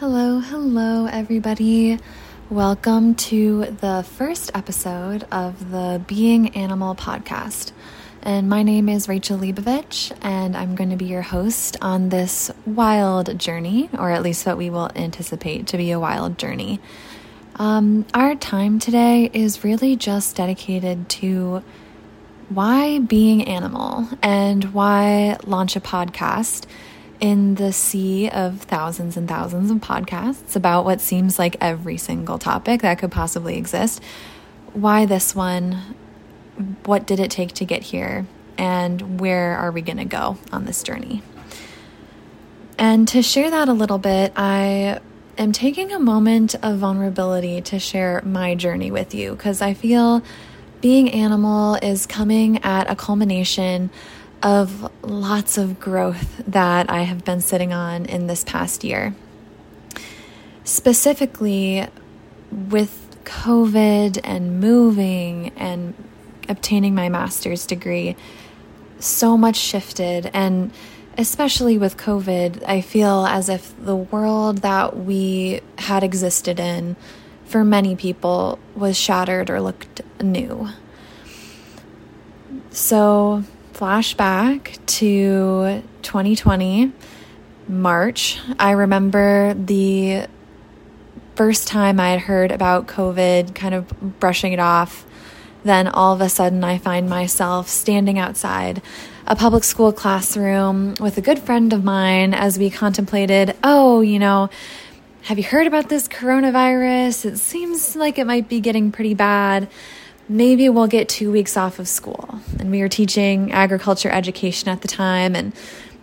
Hello, hello, everybody. Welcome to the first episode of the Being Animal podcast. And my name is Rachel Leibovich, and I'm going to be your host on this wild journey, or at least what we will anticipate to be a wild journey. Um, our time today is really just dedicated to why being animal and why launch a podcast in the sea of thousands and thousands of podcasts about what seems like every single topic that could possibly exist. Why this one? What did it take to get here? And where are we going to go on this journey? And to share that a little bit, I am taking a moment of vulnerability to share my journey with you because I feel being animal is coming at a culmination of lots of growth that I have been sitting on in this past year. Specifically, with COVID and moving and obtaining my master's degree, so much shifted. And especially with COVID, I feel as if the world that we had existed in for many people was shattered or looked new. So, flashback to 2020, March. I remember the first time I had heard about COVID, kind of brushing it off. Then all of a sudden, I find myself standing outside a public school classroom with a good friend of mine as we contemplated, oh, you know, have you heard about this coronavirus? It seems like it might be getting pretty bad maybe we'll get two weeks off of school. And we were teaching agriculture education at the time, and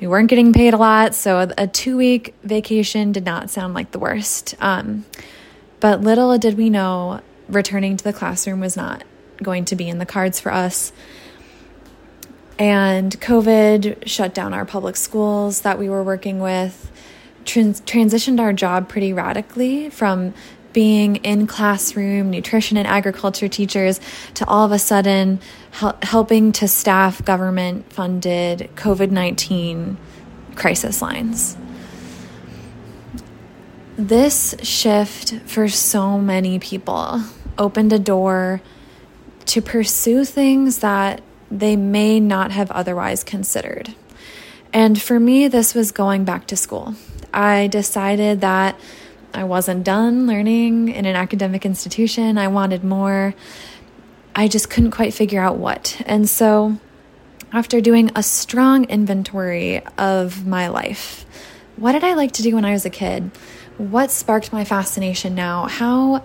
we weren't getting paid a lot. So a, two week vacation did not sound like the worst. Um, but little did we know, returning to the classroom was not going to be in the cards for us. And COVID shut down our public schools that we were working with, trans- transitioned our job pretty radically from being in classroom nutrition and agriculture teachers to all of a sudden hel- helping to staff government funded COVID 19 crisis lines. This shift for so many people opened a door to pursue things that they may not have otherwise considered. And for me, this was going back to school. I decided that I wasn't done learning in an academic institution. I wanted more. I just couldn't quite figure out what. And so, after doing a strong inventory of my life, what did I like to do when I was a kid? What sparked my fascination now? How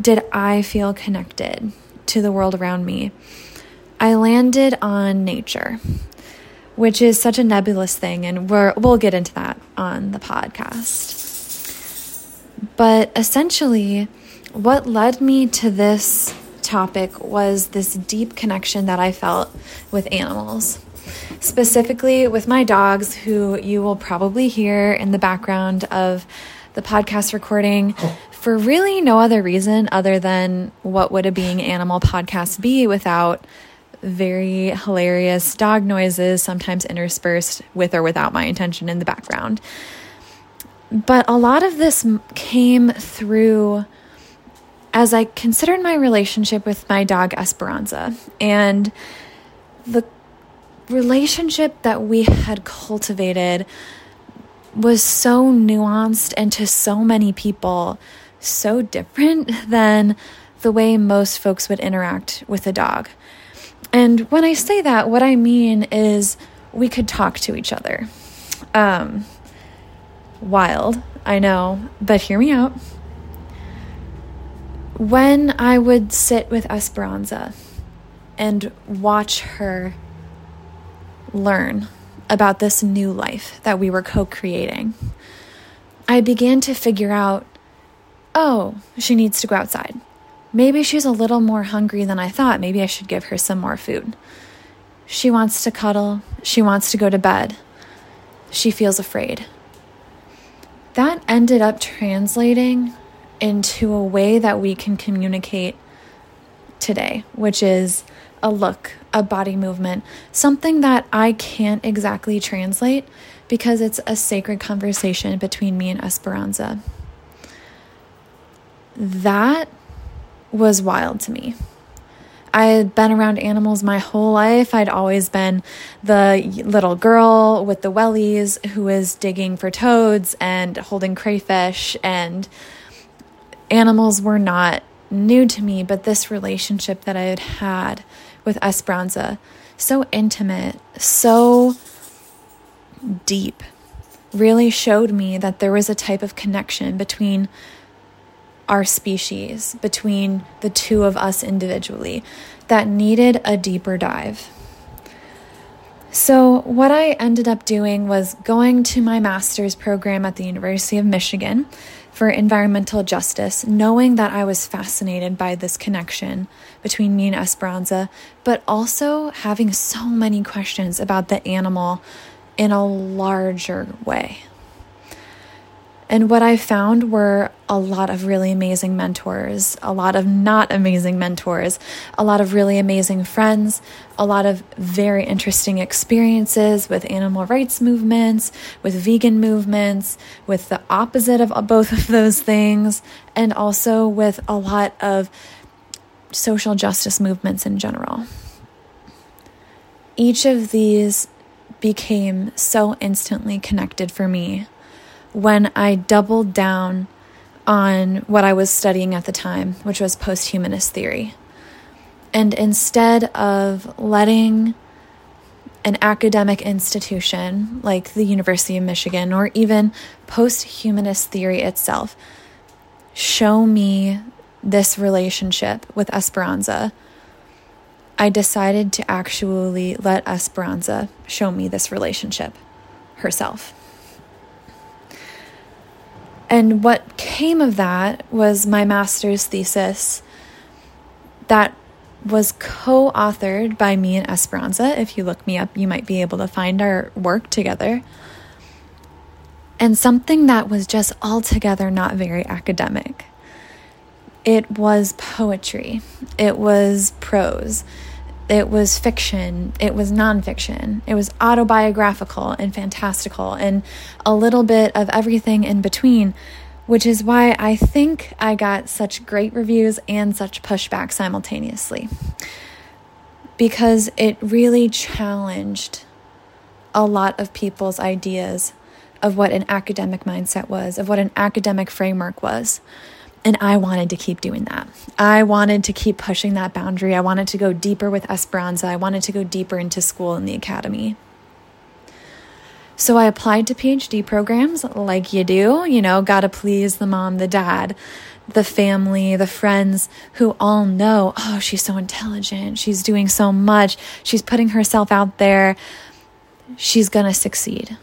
did I feel connected to the world around me? I landed on nature, which is such a nebulous thing, and we will get into that on the podcast. But essentially, what led me to this topic was this deep connection that I felt with animals. Specifically, with my dogs, who you will probably hear in the background of the podcast recording oh. for really no other reason other than what would a being animal podcast be without very hilarious dog noises, sometimes interspersed with or without my intention in the background. But a lot of this came through as I considered my relationship with my dog Esperanza and the relationship that we had cultivated was so nuanced and to so many people so different than the way most folks would interact with a dog. And when I say that, what I mean is we could talk to each other. Um, wild, I know, but hear me out. When I would sit with Esperanza and watch her learn about this new life that we were co creating, I began to figure out oh, she needs to go outside. Maybe she's a little more hungry than I thought. Maybe I should give her some more food. She wants to cuddle. She wants to go to bed. She feels afraid that ended up translating into a way that we can communicate today, which is a look, a body movement, something that I can't exactly translate because it's a sacred conversation between me and Esperanza. that was wild to me. I had been around animals my whole life. I'd always been the little girl with the wellies who was digging for toads and holding crayfish, and animals were not new to me, but this relationship that I had had with Esperanza, so intimate, so deep, really showed me that there was a type of connection between our species, between the two of us individually, that needed a deeper dive. So, what I ended up doing was going to my master's program at the University of Michigan for environmental justice, knowing that I was fascinated by this connection between me and Esperanza, but also having so many questions about the animal in a larger way. And what I found were a lot of really amazing mentors, a lot of not amazing mentors, a lot of really amazing friends, a lot of very interesting experiences with animal rights movements, with vegan movements, with the opposite of both of those things, and also with a lot of social justice movements in general. Each of these became so instantly connected for me when I doubled down on what I was studying at the time, which was posthumanist theory. And instead of letting an academic institution like the University of Michigan or even posthumanist theory itself show me this relationship with Esperanza, I decided to actually let Esperanza show me this relationship herself. And what came of that was my master's thesis that was co authored by me and Esperanza. If you look me up, you might be able to find our work together. And something that was just altogether not very academic. It was poetry, it was prose, it was fiction, it was nonfiction, it was autobiographical and fantastical, and a little bit of everything in between, which is why I think I got such great reviews and such pushback simultaneously. Because it really challenged a lot of people's ideas of what an academic mindset was, of what an academic framework was. And I wanted to keep doing that. I wanted to keep pushing that boundary. I wanted to go deeper with Esperanza. I wanted to go deeper into school and the academy. So I applied to PhD programs like you do, you know, gotta please the mom, the dad, the family, the friends who all know, oh, she's so intelligent. She's doing so much. She's putting herself out there. She's gonna succeed,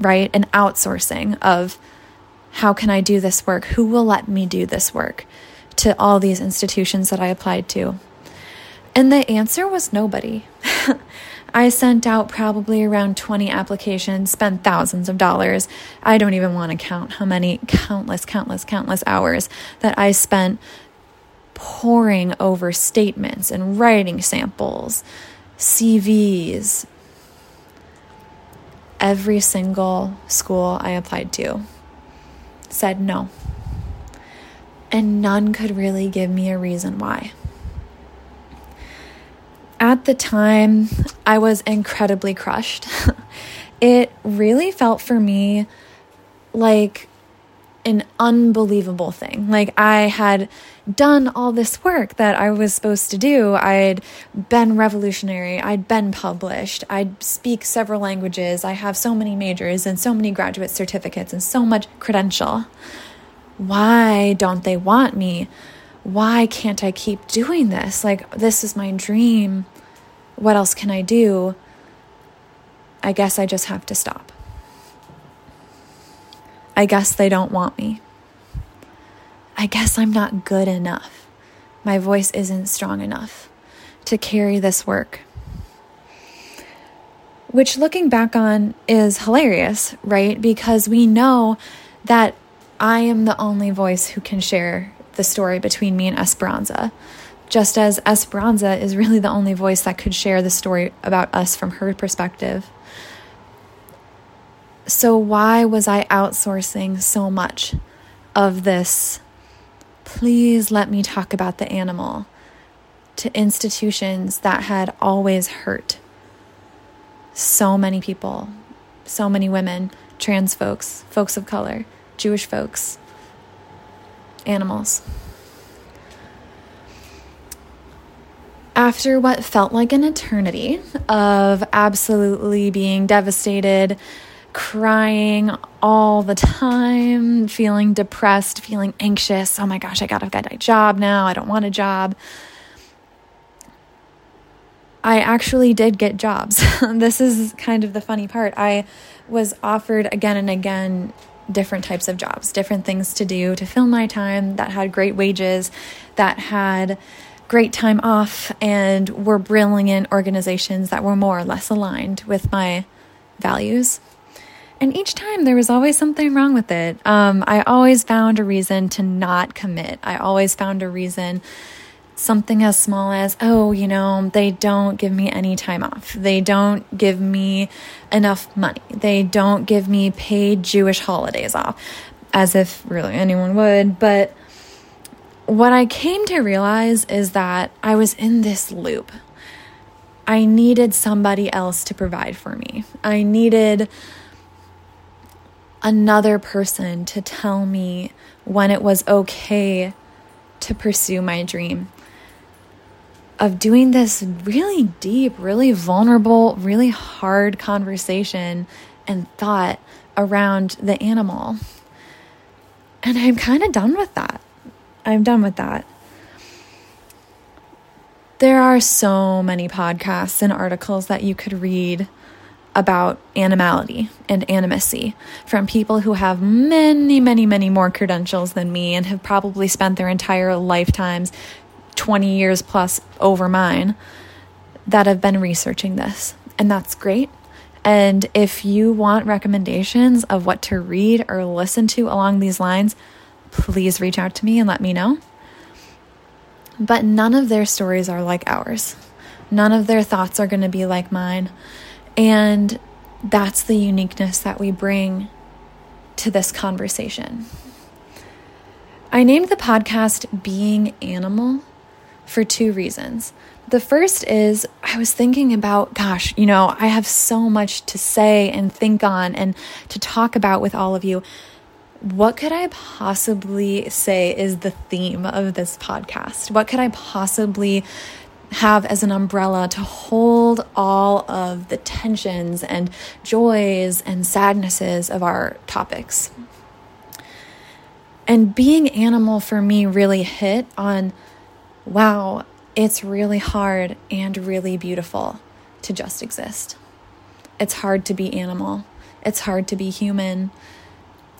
right? An outsourcing of how can I do this work? Who will let me do this work? To all these institutions that I applied to. And the answer was nobody. I sent out probably around 20 applications, spent thousands of dollars. I don't even want to count how many countless, countless, countless hours that I spent poring over statements and writing samples, CVs. Every single school I applied to said no. And none could really give me a reason why. At the time, I was incredibly crushed. it really felt for me like an unbelievable thing. Like I had done all this work that I was supposed to do. I'd been revolutionary. I'd been published. I'd speak several languages. I have so many majors and so many graduate certificates and so much credential. Why don't they want me? Why can't I keep doing this? Like this is my dream. What else can I do? I guess I just have to stop. I guess they don't want me. I guess I'm not good enough. My voice isn't strong enough to carry this work. Which, looking back on, is hilarious, right? Because we know that I am the only voice who can share the story between me and Esperanza. Just as Esperanza is really the only voice that could share the story about us from her perspective. So, why was I outsourcing so much of this please let me talk about the animal to institutions that had always hurt so many people, so many women, trans folks, folks of color, Jewish folks, animals. After what felt like an eternity of absolutely being devastated, crying all the time, feeling depressed, feeling anxious. Oh my gosh, I get a job now. I don't want a job. I actually did get jobs. this is kind of the funny part. I was offered again and again different types of jobs, different things to do to fill my time that had great wages, that had great time off, and were brilliant organizations that were more or less aligned with my values. And each time there was always something wrong with it. Um, I always found a reason to not commit. I always found a reason, something as small as, oh, you know, they don't give me any time off. They don't give me enough money. They don't give me paid Jewish holidays off, as if really anyone would. But what I came to realize is that I was in this loop. I needed somebody else to provide for me. I needed another person to tell me when it was okay to pursue my dream of doing this really deep, really vulnerable, really hard conversation and thought around the animal. And I'm kind of done with that. I'm done with that. There are so many podcasts and articles that you could read about animality and animacy from people who have many, many, many more credentials than me and have probably spent their entire lifetimes, 20 years plus over mine, that have been researching this. And that's great. And if you want recommendations of what to read or listen to along these lines, please reach out to me and let me know. But none of their stories are like ours. None of their thoughts are going to be like mine. And that's the uniqueness that we bring to this conversation. I named the podcast Being Animal for two reasons. The first is I was thinking about, gosh, you know, I have so much to say and think on and to talk about with all of you. What could I possibly say is the theme of this podcast? What could I possibly have as an umbrella to hold all of the tensions and joys and sadnesses of our topics. And being animal for me really hit on wow, it's really hard and really beautiful to just exist. It's hard to be animal, it's hard to be human,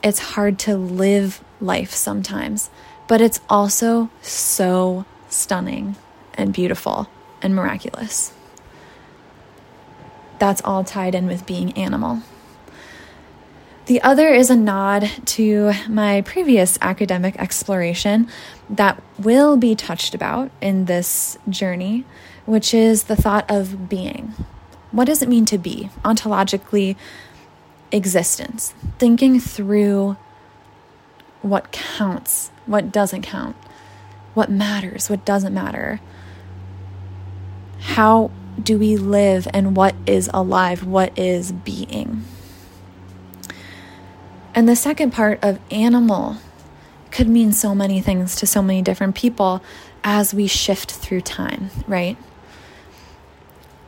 it's hard to live life sometimes, but it's also so stunning and beautiful and miraculous. That's all tied in with being animal. The other is a nod to my previous academic exploration that will be touched about in this journey, which is the thought of being. What does it mean to be? Ontologically, existence. Thinking through what counts, what doesn't count, what matters, what doesn't matter, how do we live and what is alive, what is being. And the second part of animal could mean so many things to so many different people as we shift through time, right?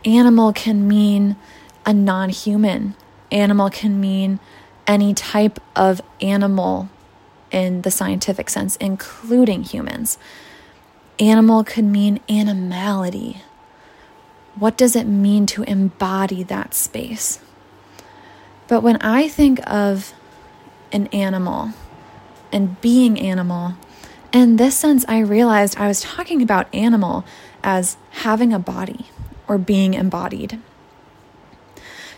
Animal can mean a non human, animal can mean any type of animal in the scientific sense, including humans. Animal could mean animality, what does it mean to embody that space? But when I think of an animal and being animal, in this sense, I realized I was talking about animal as having a body or being embodied.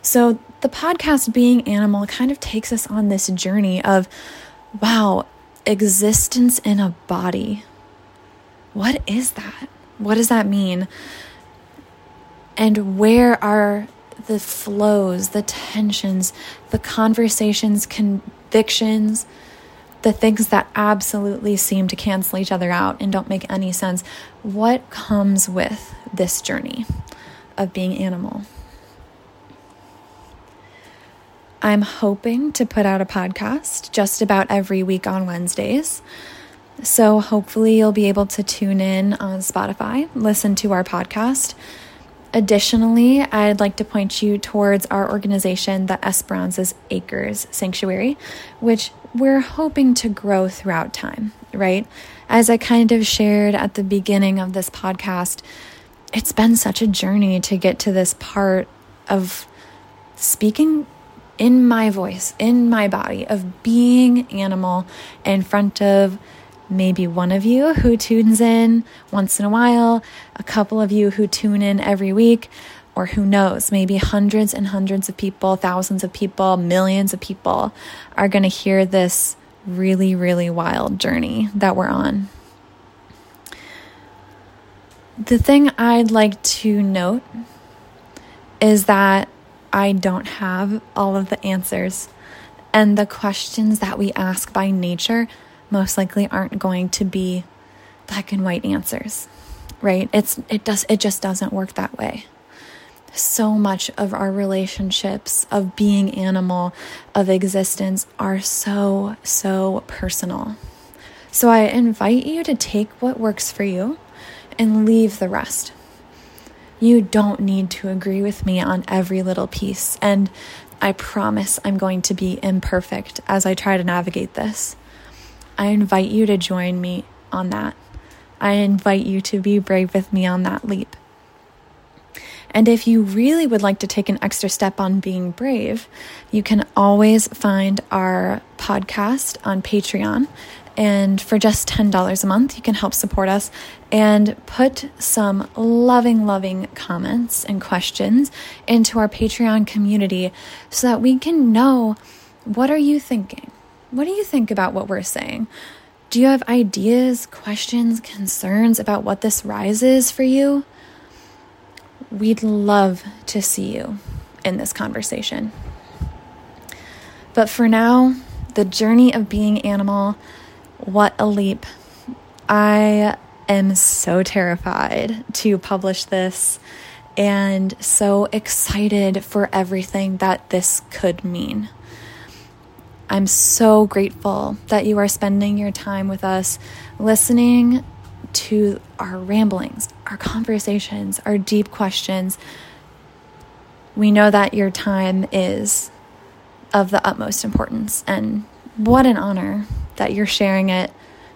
So the podcast Being Animal kind of takes us on this journey of wow, existence in a body. What is that? What does that mean? And where are the flows, the tensions, the conversations, convictions, the things that absolutely seem to cancel each other out and don't make any sense. What comes with this journey of being animal? I'm hoping to put out a podcast just about every week on Wednesdays. So hopefully you'll be able to tune in on Spotify, listen to our podcast. Additionally, I'd like to point you towards our organization, the Esperanza's Acres Sanctuary, which we're hoping to grow throughout time, right? As I kind of shared at the beginning of this podcast, it's been such a journey to get to this part of speaking in my voice, in my body, of being animal in front of maybe one of you who tunes in once in a while, a couple of you who tune in every week, or who knows, maybe hundreds and hundreds of people, thousands of people, millions of people are going to hear this really, really wild journey that we're on. The thing I'd like to note is that I don't have all of the answers, and the questions that we ask by nature most likely aren't going to be black and white answers, right? It's it does it just doesn't work that way. So much of our relationships of being animal, of existence are so so personal. So I invite you to take what works for you and leave the rest. You don't need to agree with me on every little piece, and I promise I'm going to be imperfect as I try to navigate this. I invite you to join me on that. I invite you to be brave with me on that leap. And if you really would like to take an extra step on being brave, you can always find our podcast on Patreon. And for just $10 a month, you can help support us and put some loving, loving comments and questions into our Patreon community so that we can know what are you thinking? What do you think about what we're saying? Do you have ideas, questions, concerns about what this rise is for you? We'd love to see you in this conversation. But for now, the journey of being animal, what a leap. I am so terrified to publish this and so excited for everything that this could mean. I'm so grateful that you are spending your time with us, listening to our ramblings, our conversations, our deep questions. We know that your time is of the utmost importance, and what an honor that you're sharing it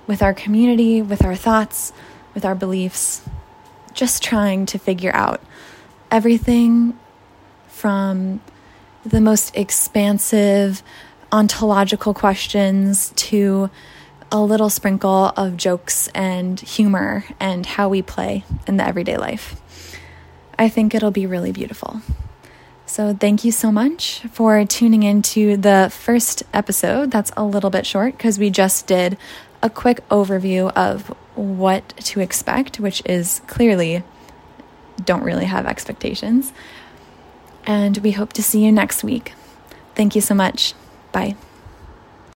with our community, with our thoughts, with our beliefs, just trying to figure out everything from the most expansive ontological questions to a little sprinkle of jokes and humor and how we play in the everyday life. I think it'll be really beautiful. So, thank you so much for tuning into the first episode. That's a little bit short because we just did a quick overview of what to expect, which is clearly don't really have expectations. And we hope to see you next week. Thank you so much. Bye.